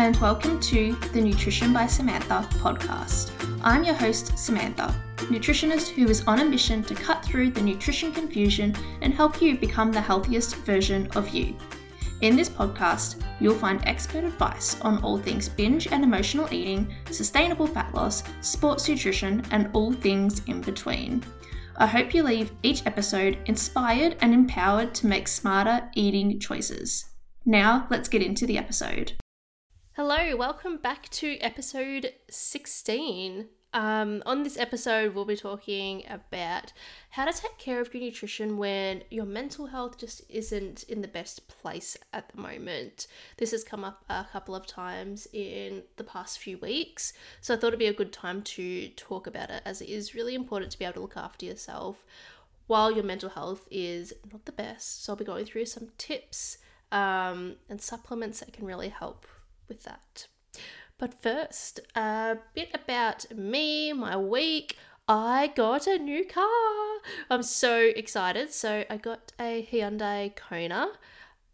and welcome to the Nutrition by Samantha podcast. I'm your host, Samantha, nutritionist who is on a mission to cut through the nutrition confusion and help you become the healthiest version of you. In this podcast, you'll find expert advice on all things binge and emotional eating, sustainable fat loss, sports nutrition, and all things in between. I hope you leave each episode inspired and empowered to make smarter eating choices. Now, let's get into the episode. Hello, welcome back to episode 16. Um, on this episode, we'll be talking about how to take care of your nutrition when your mental health just isn't in the best place at the moment. This has come up a couple of times in the past few weeks, so I thought it'd be a good time to talk about it as it is really important to be able to look after yourself while your mental health is not the best. So I'll be going through some tips um, and supplements that can really help with that. But first, a bit about me, my week. I got a new car. I'm so excited. So I got a Hyundai Kona.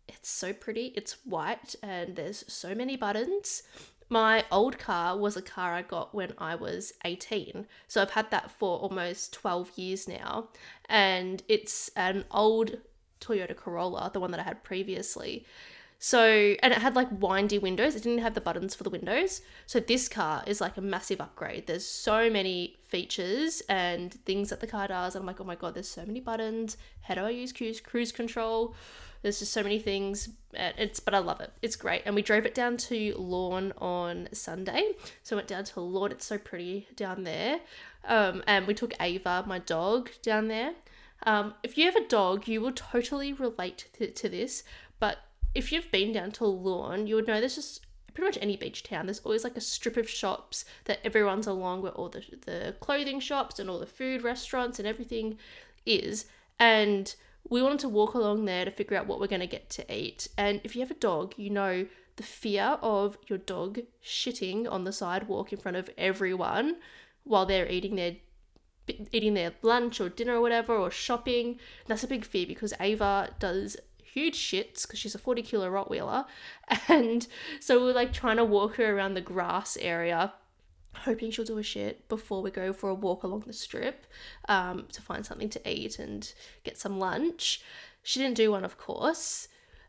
It's so pretty. It's white and there's so many buttons. My old car was a car I got when I was 18. So I've had that for almost 12 years now. And it's an old Toyota Corolla, the one that I had previously. So, and it had like windy windows. It didn't have the buttons for the windows. So, this car is like a massive upgrade. There's so many features and things that the car does. I'm like, oh my God, there's so many buttons. How do I use cruise, cruise control? There's just so many things. It's, but I love it. It's great. And we drove it down to Lorne on Sunday. So, I went down to Lorne. It's so pretty down there. Um, and we took Ava, my dog, down there. Um, if you have a dog, you will totally relate to, to this. But if you've been down to Lorne, you would know there's just pretty much any beach town. There's always like a strip of shops that everyone's along where all the, the clothing shops and all the food restaurants and everything is. And we wanted to walk along there to figure out what we're going to get to eat. And if you have a dog, you know the fear of your dog shitting on the sidewalk in front of everyone while they're eating their eating their lunch or dinner or whatever or shopping. That's a big fear because Ava does huge shits because she's a 40 kilo Rottweiler. And so we're like trying to walk her around the grass area, hoping she'll do a shit before we go for a walk along the strip um, to find something to eat and get some lunch. She didn't do one, of course.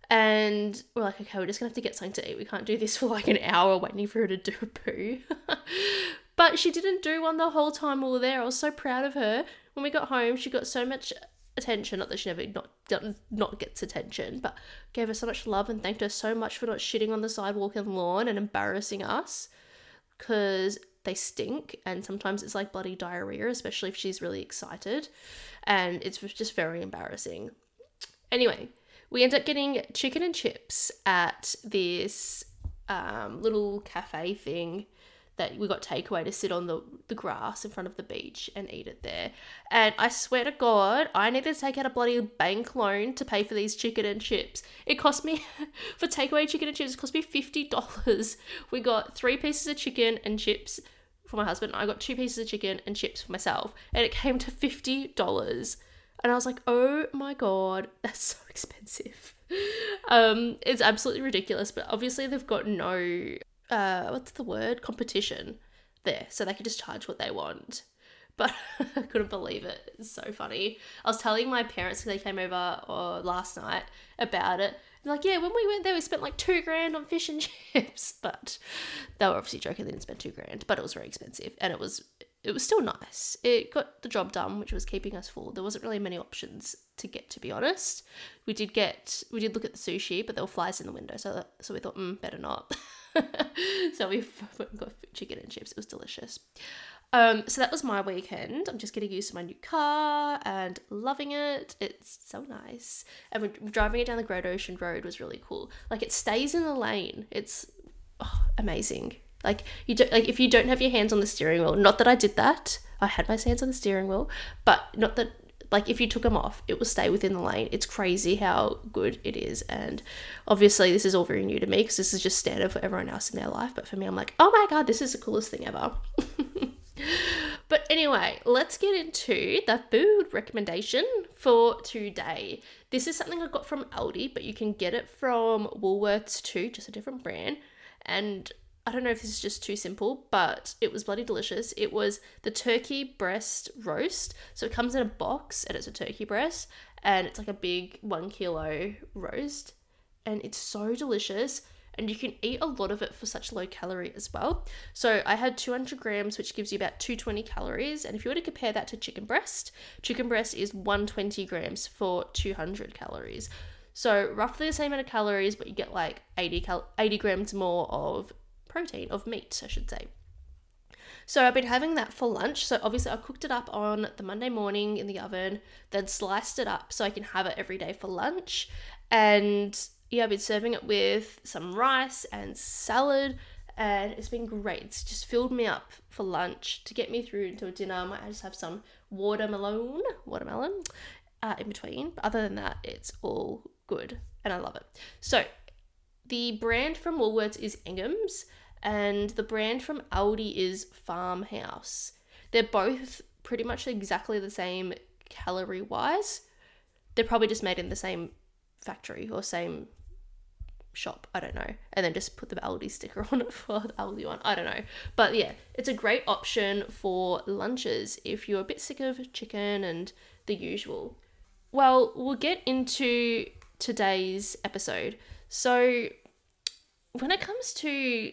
And we're like, okay, we're just gonna have to get something to eat. We can't do this for like an hour waiting for her to do a poo. but she didn't do one the whole time we were there. I was so proud of her. When we got home, she got so much attention. Not that she never not not gets attention, but gave her so much love and thanked her so much for not shitting on the sidewalk and lawn and embarrassing us, because they stink and sometimes it's like bloody diarrhea, especially if she's really excited, and it's just very embarrassing. Anyway, we end up getting chicken and chips at this um, little cafe thing that we got takeaway to sit on the, the grass in front of the beach and eat it there. And I swear to God, I needed to take out a bloody bank loan to pay for these chicken and chips. It cost me, for takeaway chicken and chips, it cost me $50. We got three pieces of chicken and chips for my husband. I got two pieces of chicken and chips for myself. And it came to $50. And I was like, oh my God, that's so expensive. Um, it's absolutely ridiculous, but obviously they've got no uh, what's the word? Competition there. So they could just charge what they want. But I couldn't believe it. It's so funny. I was telling my parents when they came over or last night about it. Like, yeah, when we went there, we spent like two grand on fish and chips. But they were obviously joking. They didn't spend two grand, but it was very expensive, and it was it was still nice. It got the job done, which was keeping us full. There wasn't really many options to get, to be honest. We did get we did look at the sushi, but there were flies in the window, so that, so we thought, mm, better not. so we got chicken and chips. It was delicious. Um, so that was my weekend. I'm just getting used to my new car and loving it. It's so nice. And we're driving it down the Great Ocean Road was really cool. Like it stays in the lane. It's oh, amazing. Like you don't like if you don't have your hands on the steering wheel. Not that I did that. I had my hands on the steering wheel, but not that like if you took them off, it will stay within the lane. It's crazy how good it is. And obviously, this is all very new to me because this is just standard for everyone else in their life. But for me, I'm like, oh my god, this is the coolest thing ever. but anyway, let's get into the food recommendation for today. This is something I got from Aldi, but you can get it from Woolworths too, just a different brand. and I don't know if this is just too simple, but it was bloody delicious. It was the turkey breast roast. So it comes in a box and it's a turkey breast and it's like a big one kilo roast. And it's so delicious. And you can eat a lot of it for such low calorie as well. So I had 200 grams, which gives you about 220 calories. And if you were to compare that to chicken breast, chicken breast is 120 grams for 200 calories. So roughly the same amount of calories, but you get like 80 cal- 80 grams more of protein, of meat, I should say. So I've been having that for lunch. So obviously I cooked it up on the Monday morning in the oven, then sliced it up so I can have it every day for lunch. And yeah, I've been serving it with some rice and salad and it's been great. It's just filled me up for lunch to get me through until dinner. I might just have some watermelon, watermelon uh, in between. But other than that, it's all good and I love it. So the brand from Woolworths is Ingham's, and the brand from Aldi is Farmhouse. They're both pretty much exactly the same calorie wise. They're probably just made in the same factory or same shop. I don't know. And then just put the Aldi sticker on it for the Aldi one. I don't know. But yeah, it's a great option for lunches if you're a bit sick of chicken and the usual. Well, we'll get into today's episode. So, when it comes to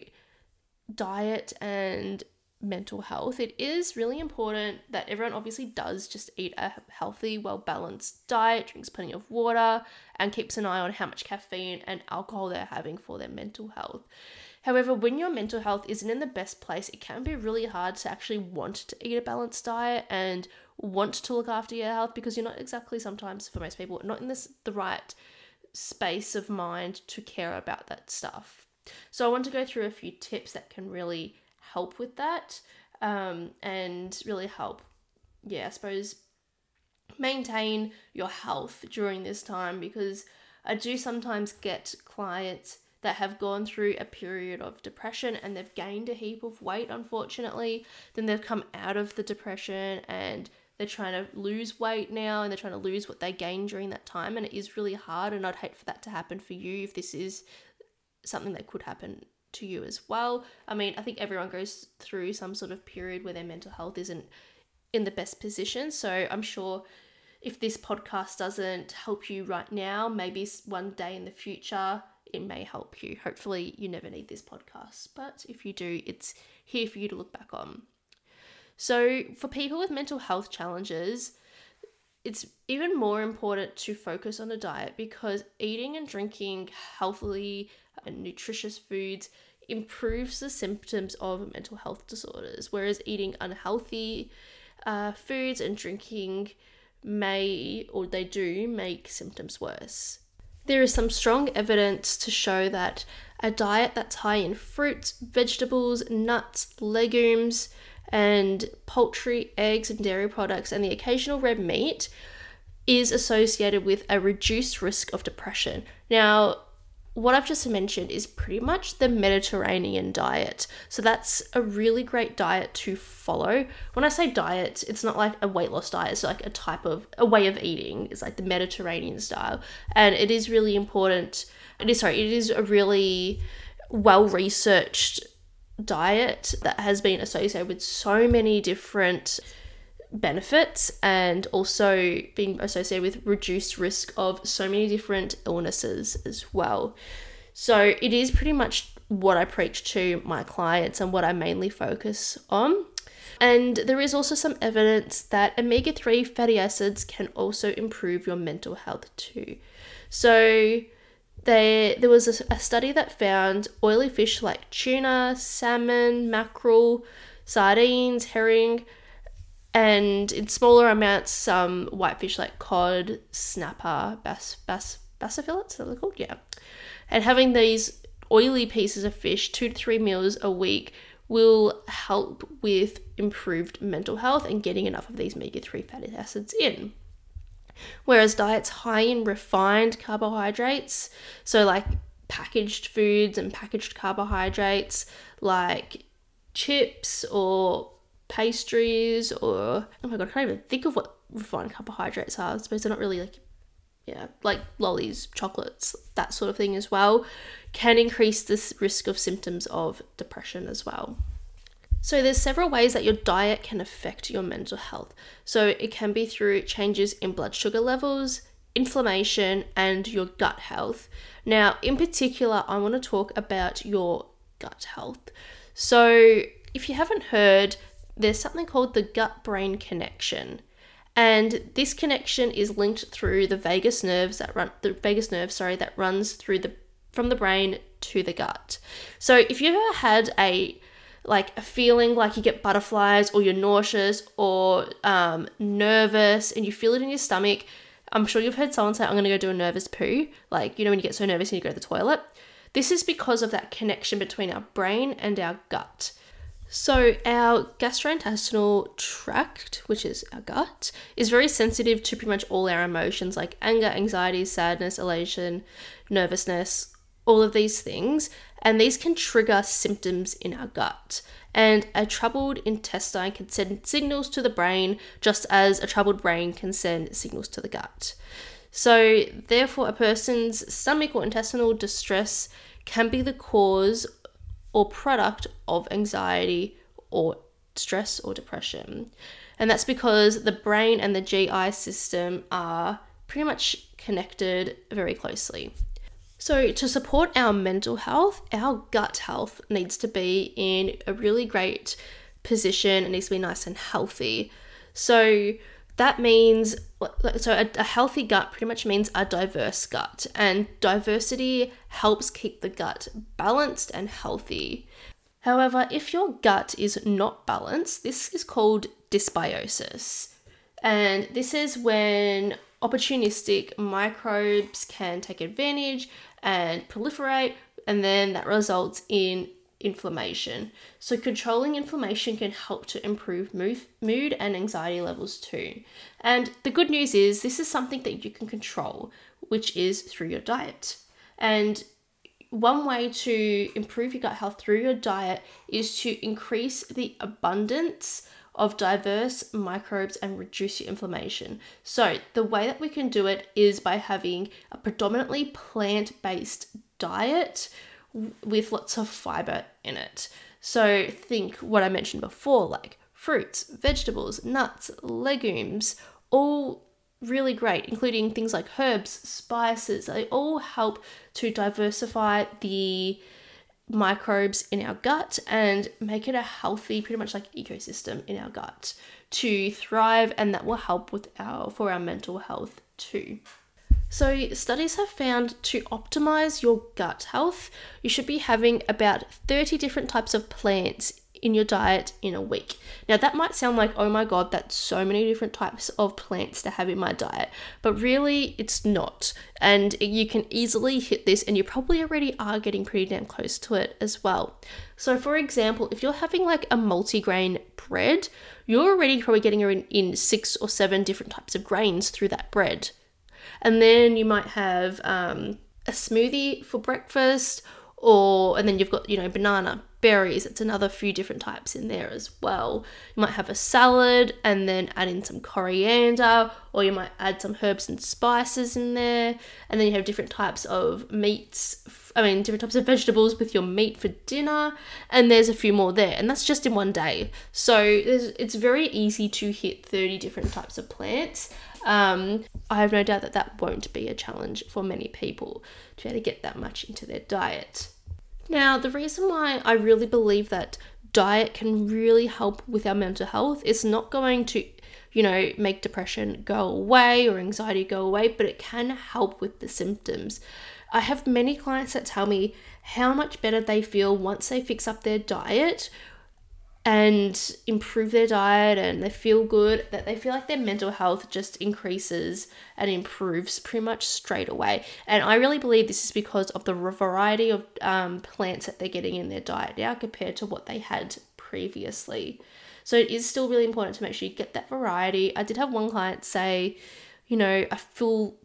diet and mental health, it is really important that everyone obviously does just eat a healthy, well balanced diet, drinks plenty of water, and keeps an eye on how much caffeine and alcohol they're having for their mental health. However, when your mental health isn't in the best place, it can be really hard to actually want to eat a balanced diet and want to look after your health because you're not exactly sometimes for most people not in this the right space of mind to care about that stuff. So I want to go through a few tips that can really help with that um, and really help, yeah, I suppose, maintain your health during this time because I do sometimes get clients that have gone through a period of depression and they've gained a heap of weight, unfortunately. Then they've come out of the depression and they're trying to lose weight now and they're trying to lose what they gained during that time and it is really hard and I'd hate for that to happen for you if this is something that could happen to you as well. I mean, I think everyone goes through some sort of period where their mental health isn't in the best position. So I'm sure if this podcast doesn't help you right now, maybe one day in the future it may help you. Hopefully, you never need this podcast, but if you do, it's here for you to look back on. So, for people with mental health challenges, it's even more important to focus on a diet because eating and drinking healthily and nutritious foods improves the symptoms of mental health disorders, whereas eating unhealthy uh, foods and drinking may, or they do, make symptoms worse. There is some strong evidence to show that a diet that's high in fruits, vegetables, nuts, legumes, and poultry, eggs, and dairy products, and the occasional red meat is associated with a reduced risk of depression. Now, what I've just mentioned is pretty much the Mediterranean diet. So that's a really great diet to follow. When I say diet, it's not like a weight loss diet, it's like a type of a way of eating. It's like the Mediterranean style. And it is really important. It is sorry, it is a really well researched diet that has been associated with so many different benefits and also being associated with reduced risk of so many different illnesses as well. So it is pretty much what I preach to my clients and what I mainly focus on. And there is also some evidence that omega 3 fatty acids can also improve your mental health too. So they there was a, a study that found oily fish like tuna, salmon, mackerel, sardines, herring, and in smaller amounts some whitefish like cod, snapper, bass, bass, basa fillets, are they called? Yeah. And having these oily pieces of fish two to three meals a week will help with improved mental health and getting enough of these omega 3 fatty acids in. Whereas diets high in refined carbohydrates, so like packaged foods and packaged carbohydrates like chips or pastries or oh my god, I can't even think of what refined carbohydrates are. I suppose they're not really like yeah, like lollies, chocolates, that sort of thing as well, can increase this risk of symptoms of depression as well. So there's several ways that your diet can affect your mental health. So it can be through changes in blood sugar levels, inflammation, and your gut health. Now, in particular, I want to talk about your gut health. So if you haven't heard, there's something called the gut brain connection. And this connection is linked through the vagus nerves that run the vagus nerve, sorry, that runs through the from the brain to the gut. So if you've ever had a like a feeling like you get butterflies or you're nauseous or um, nervous and you feel it in your stomach. I'm sure you've heard someone say, I'm going to go do a nervous poo. Like, you know, when you get so nervous and you go to the toilet. This is because of that connection between our brain and our gut. So, our gastrointestinal tract, which is our gut, is very sensitive to pretty much all our emotions like anger, anxiety, sadness, elation, nervousness, all of these things and these can trigger symptoms in our gut. And a troubled intestine can send signals to the brain, just as a troubled brain can send signals to the gut. So, therefore, a person's stomach or intestinal distress can be the cause or product of anxiety or stress or depression. And that's because the brain and the GI system are pretty much connected very closely. So, to support our mental health, our gut health needs to be in a really great position. It needs to be nice and healthy. So, that means so a, a, healthy gut pretty much means a diverse gut and diversity helps keep the gut balanced and healthy however if your gut is not balanced this is called dysbiosis and this is when opportunistic microbes can take advantage and proliferate, and then that results in inflammation. So, controlling inflammation can help to improve mood and anxiety levels too. And the good news is, this is something that you can control, which is through your diet. And one way to improve your gut health through your diet is to increase the abundance of diverse microbes and reduce your inflammation. So, the way that we can do it is by having a predominantly plant based diet with lots of fiber in it. So, think what I mentioned before like fruits, vegetables, nuts, legumes, all really great, including things like herbs, spices. They all help to diversify the microbes in our gut and make it a healthy pretty much like ecosystem in our gut to thrive and that will help with our for our mental health too. So, studies have found to optimize your gut health, you should be having about 30 different types of plants in your diet in a week. Now, that might sound like, oh my god, that's so many different types of plants to have in my diet, but really it's not. And you can easily hit this, and you probably already are getting pretty damn close to it as well. So, for example, if you're having like a multigrain bread, you're already probably getting in, six or seven different types of grains through that bread. And then you might have um, a smoothie for breakfast, or and then you've got you know banana berries. It's another few different types in there as well. You might have a salad and then add in some coriander, or you might add some herbs and spices in there. And then you have different types of meats, I mean, different types of vegetables with your meat for dinner. And there's a few more there. And that's just in one day. So it's very easy to hit 30 different types of plants. Um, I have no doubt that that won't be a challenge for many people to be able to get that much into their diet. Now, the reason why I really believe that diet can really help with our mental health is not going to, you know, make depression go away or anxiety go away, but it can help with the symptoms. I have many clients that tell me how much better they feel once they fix up their diet and improve their diet and they feel good, that they feel like their mental health just increases and improves pretty much straight away. And I really believe this is because of the variety of um, plants that they're getting in their diet now compared to what they had previously. So it is still really important to make sure you get that variety. I did have one client say, you know, I feel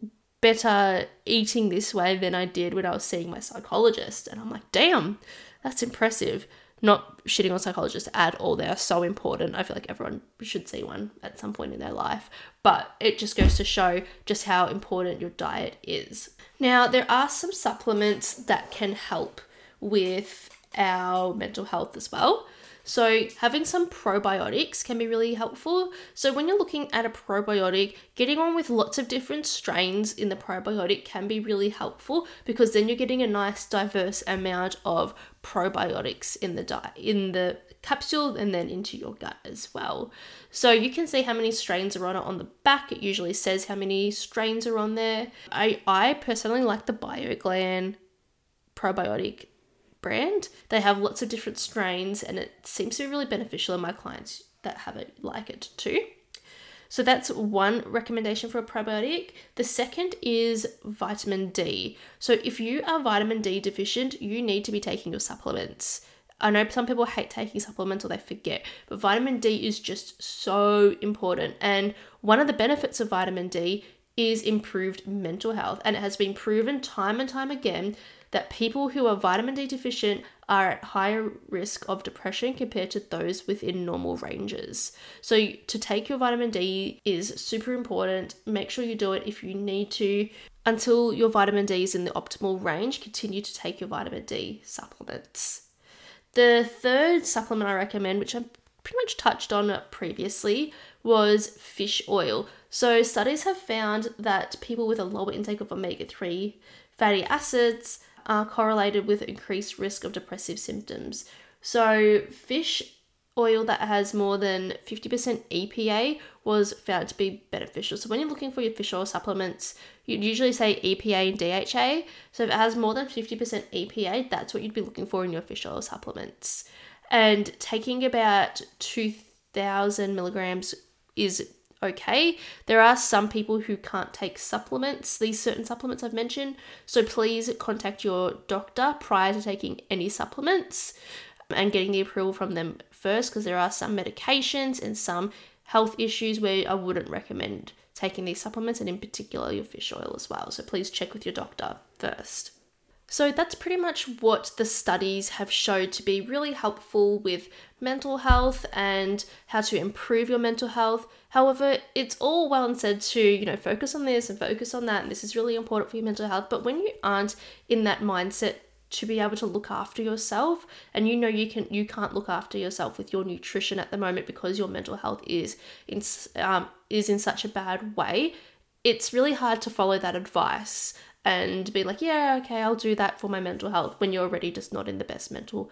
better eating this way than I did when I was seeing my psychologist. And I'm like, damn, that's impressive Not shitting on psychologists at all. They are so important. I feel like everyone should see one at some point in their life. But it just goes to show just how important your diet is. Now, there are some supplements that can help with our mental health as well. So, having some probiotics can be really helpful. So, when you're looking at a probiotic, getting on with lots of different strains in the probiotic can be really helpful because then you're getting a nice diverse amount of probiotics in the diet in the capsule and then into your gut as well. So you can see how many strains are on it on the back. It usually says how many strains are on there. I I personally like the BioGlan probiotic brand. They have lots of different strains and it seems to be really beneficial and my clients that have it like it too. So that's one recommendation for a probiotic. The second is vitamin D. So if you are vitamin D deficient, you need to be taking your supplements. I know some people hate taking supplements or they forget, but vitamin D is just so important. And one of the benefits of vitamin D is improved mental health. And it has been proven time and time again that people who are vitamin D deficient are at higher risk of depression compared to those within normal ranges. So, to take your vitamin D is super important. Make sure you do it if you need to. Until your vitamin D is in the optimal range, continue to take your vitamin D supplements. The third supplement I recommend, which I pretty much touched on previously, was fish oil. So, studies have found that people with a lower intake of omega 3 fatty acids are correlated with increased risk of depressive symptoms. So, fish oil that has more than 50% EPA was found to be beneficial. So, when you're looking for your fish oil supplements, you'd usually say EPA and DHA. So, if it has more than 50% EPA, that's what you'd be looking for in your fish oil supplements. And taking about 2,000 milligrams is okay. There are some people who can't take supplements, these certain supplements I've mentioned, so please contact your doctor prior to taking any supplements and getting the approval from them first because there are some medications and some health issues where I wouldn't recommend taking these supplements and in particular your fish oil as well. So please check with your doctor first. So that's pretty much what the studies have showed to be really helpful with mental health and how to improve your mental health. However, it's all well and said to, you know, focus on this and focus on that, and this is really important for your mental health. But when you aren't in that mindset to be able to look after yourself and you know you can you can't look after yourself with your nutrition at the moment because your mental health is in um, is in such a bad way it's really hard to follow that advice and be like, yeah, okay, I'll do that for my mental health when you're already just not in the best mental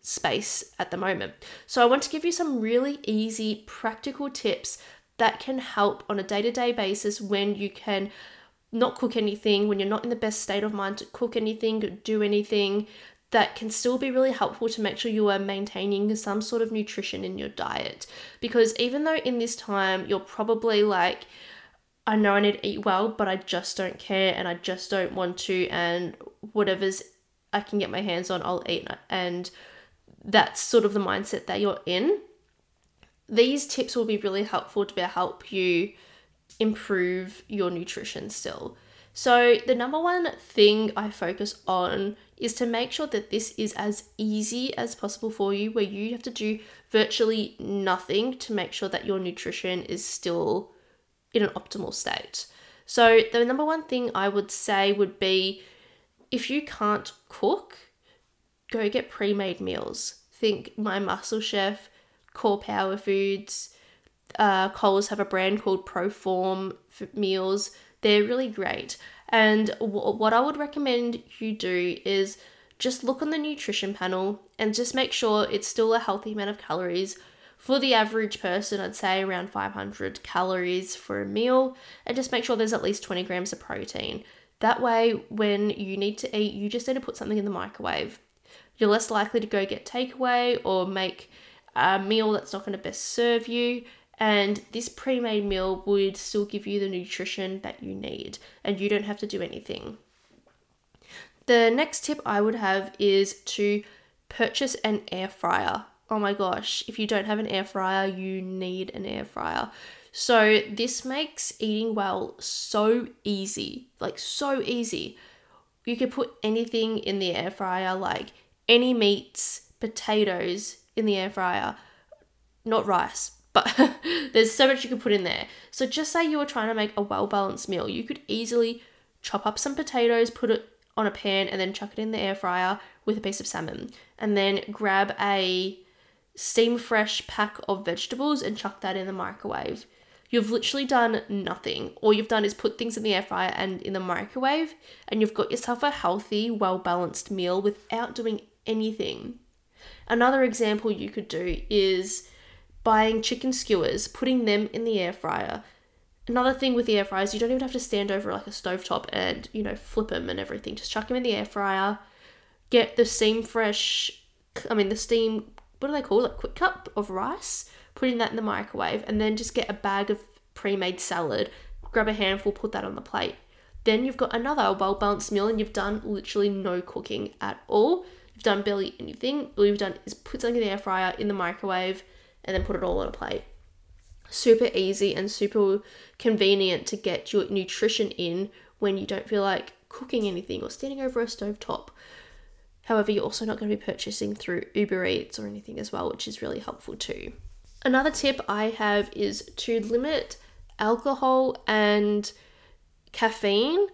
space at the moment. So, I want to give you some really easy, practical tips that can help on a day to day basis when you can not cook anything, when you're not in the best state of mind to cook anything, do anything. That can still be really helpful to make sure you are maintaining some sort of nutrition in your diet. Because even though in this time you're probably like, I know I need to eat well, but I just don't care and I just don't want to. And whatever's I can get my hands on, I'll eat. And that's sort of the mindset that you're in. These tips will be really helpful to help you improve your nutrition still. So, the number one thing I focus on is to make sure that this is as easy as possible for you, where you have to do virtually nothing to make sure that your nutrition is still in an optimal state. So, the number one thing I would say would be if you can't cook, go get pre made meals. Think My Muscle Chef, Core Power Foods, uh, Coles have a brand called Proform meals. They're really great. And w- what I would recommend you do is just look on the nutrition panel and just make sure it's still a healthy amount of calories for the average person, I'd say around 500 calories for a meal, and just make sure there's at least 20 grams of protein. That way, when you need to eat, you just need to put something in the microwave. You're less likely to go get takeaway or make a meal that's not going to best serve you. And this pre made meal would still give you the nutrition that you need, and you don't have to do anything. The next tip I would have is to purchase an air fryer oh my gosh, if you don't have an air fryer, you need an air fryer. So, this makes eating well so easy like, so easy. You could put anything in the air fryer, like any meats, potatoes in the air fryer, not rice, but there's so much you could put in there. So just say you were trying to make a well balanced meal, you could easily chop up some potatoes, put it on a pan, and then chuck it in the air fryer with a piece of salmon. And then grab a steam fresh pack of vegetables and chuck that in the microwave. You've literally done nothing. All you've done is put things in the air fryer and in the microwave, and you've got yourself a healthy, well balanced meal without doing anything. Another example you could do is buying chicken skewers, putting them in the air fryer. Another thing with the air fryers, you don't even have to stand over like a stovetop and, you know, flip them and everything. Just chuck them in the air fryer, get the steam fresh, I mean, the steam, what do they call it? Quick cup of rice, putting that in the microwave, and then just get a bag of pre made salad, grab a handful, put that on the plate. Then you've got another well balanced meal and you've done literally no cooking at all. You've done barely anything. All you've done is put something in the air fryer, in the microwave, and then put it all on a plate. Super easy and super convenient to get your nutrition in when you don't feel like cooking anything or standing over a stove top. However, you're also not going to be purchasing through Uber Eats or anything as well, which is really helpful too. Another tip I have is to limit alcohol and caffeine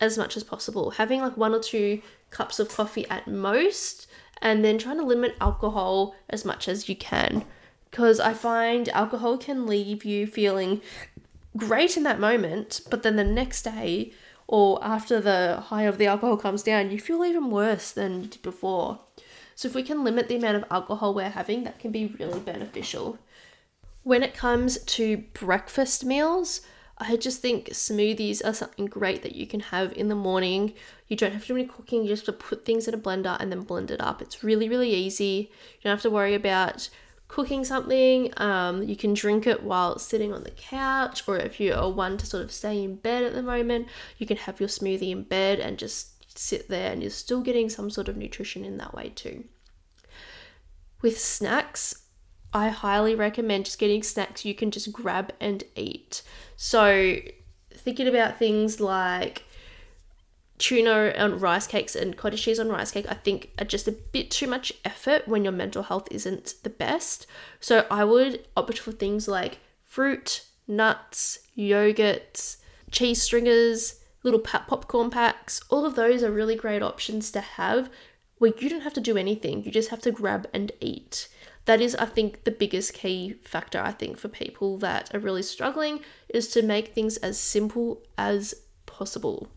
as much as possible. Having like one or two cups of coffee at most, and then trying to limit alcohol as much as you can because I find alcohol can leave you feeling great in that moment, but then the next day or after the high of the alcohol comes down, you feel even worse than before. So, if we can limit the amount of alcohol we're having, that can be really beneficial. When it comes to breakfast meals, I just think smoothies are something great that you can have in the morning. You don't have to do any cooking, you just have to put things in a blender and then blend it up. It's really, really easy. You don't have to worry about cooking something, um, you can drink it while sitting on the couch, or if you are one to sort of stay in bed at the moment, you can have your smoothie in bed and just sit there and you're still getting some sort of nutrition in that way too. With snacks, I highly recommend just getting snacks you can just grab and eat. So, thinking about things like tuna on rice cakes and cottage cheese on rice cake, I think are just a bit too much effort when your mental health isn't the best. So I would opt for things like fruit, nuts, yogurts, cheese stringers, little popcorn packs. All of those are really great options to have where you don't have to do anything. You just have to grab and eat. That is, I think, the biggest key factor, I think, for people that are really struggling is to make things as simple as possible.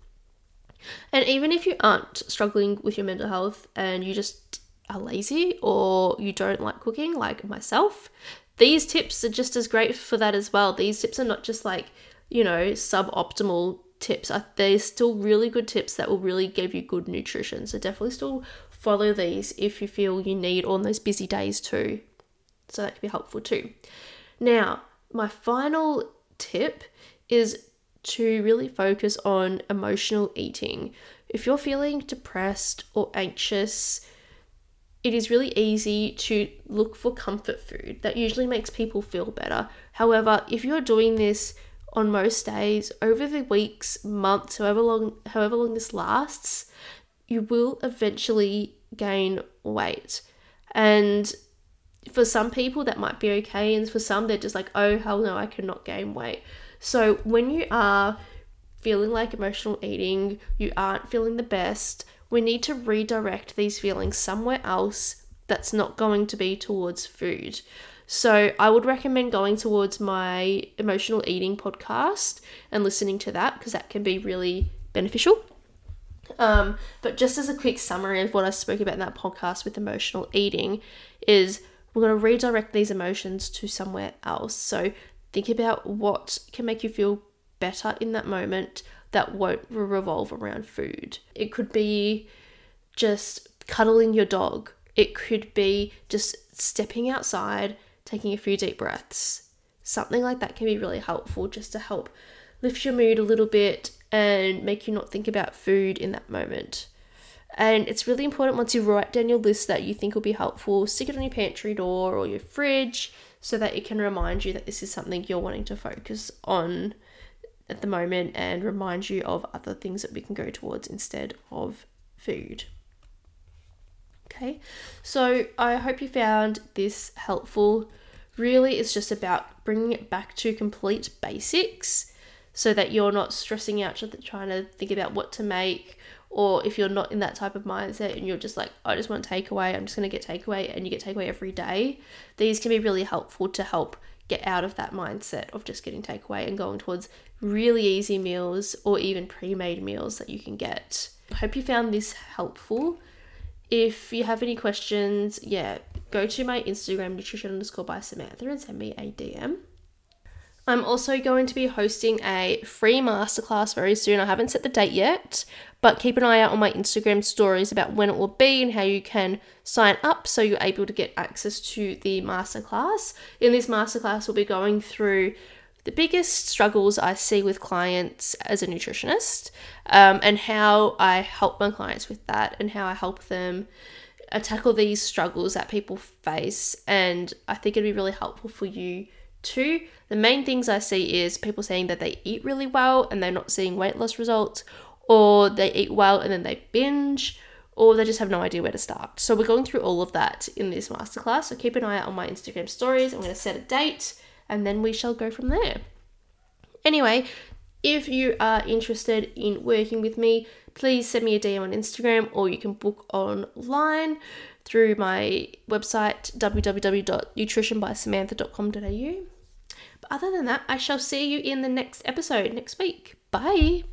And even if you aren't struggling with your mental health and you just are lazy or you don't like cooking, like myself, these tips are just as great for that as well. These tips are not just like, you know, suboptimal tips. They're still really good tips that will really give you good nutrition. So definitely still follow these if you feel you need on those busy days too. So that can be helpful too. Now, my final tip is to really focus on emotional eating. If you're feeling depressed or anxious, it is really easy to look for comfort food. That usually makes people feel better. However, if you're doing this on most days, over the weeks, months, however long however long this lasts, you will eventually gain weight. And for some people that might be okay and for some they're just like, "Oh, hell no, I cannot gain weight." So when you are feeling like emotional eating, you aren't feeling the best, we need to redirect these feelings somewhere else that's not going to be towards food. So I would recommend going towards my emotional eating podcast and listening to that because that can be really beneficial. Um, but just as a quick summary of what I spoke about in that podcast with emotional eating, is we're going to redirect these emotions to somewhere else. So Think about what can make you feel better in that moment that won't revolve around food. It could be just cuddling your dog, it could be just stepping outside, taking a few deep breaths. Something like that can be really helpful just to help lift your mood a little bit and make you not think about food in that moment. And it's really important once you write down your list that you think will be helpful, stick it on your pantry door or your fridge so that it can remind you that this is something you're wanting to focus on at the moment and remind you of other things that we can go towards instead of food. Okay, so I hope you found this helpful. Really, it's just about bringing it back to complete basics so that you're not stressing out trying to think about what to make or if you're not in that type of mindset and you're just like i just want takeaway i'm just going to get takeaway and you get takeaway every day these can be really helpful to help get out of that mindset of just getting takeaway and going towards really easy meals or even pre-made meals that you can get. I hope you found this helpful. If you have any questions yeah go to my instagram nutrition underscore by samantha and send me a dm I'm also going to be hosting a free masterclass very soon. I haven't set the date yet, but keep an eye out on my Instagram stories about when it will be and how you can sign up so you're able to get access to the masterclass. In this masterclass, we'll be going through the biggest struggles I see with clients as a nutritionist um, and how I help my clients with that and how I help them uh, tackle these struggles that people face. And I think it'd be really helpful for you too. The main things I see is people saying that they eat really well and they're not seeing weight loss results, or they eat well and then they binge, or they just have no idea where to start. So we're going through all of that in this masterclass. So keep an eye out on my Instagram stories. I'm going to set a date and then we shall go from there. Anyway, if you are interested in working with me, please send me a DM on Instagram or you can book online through my website www.nutritionbysamantha.com.au. But other than that, I shall see you in the next episode next week. Bye.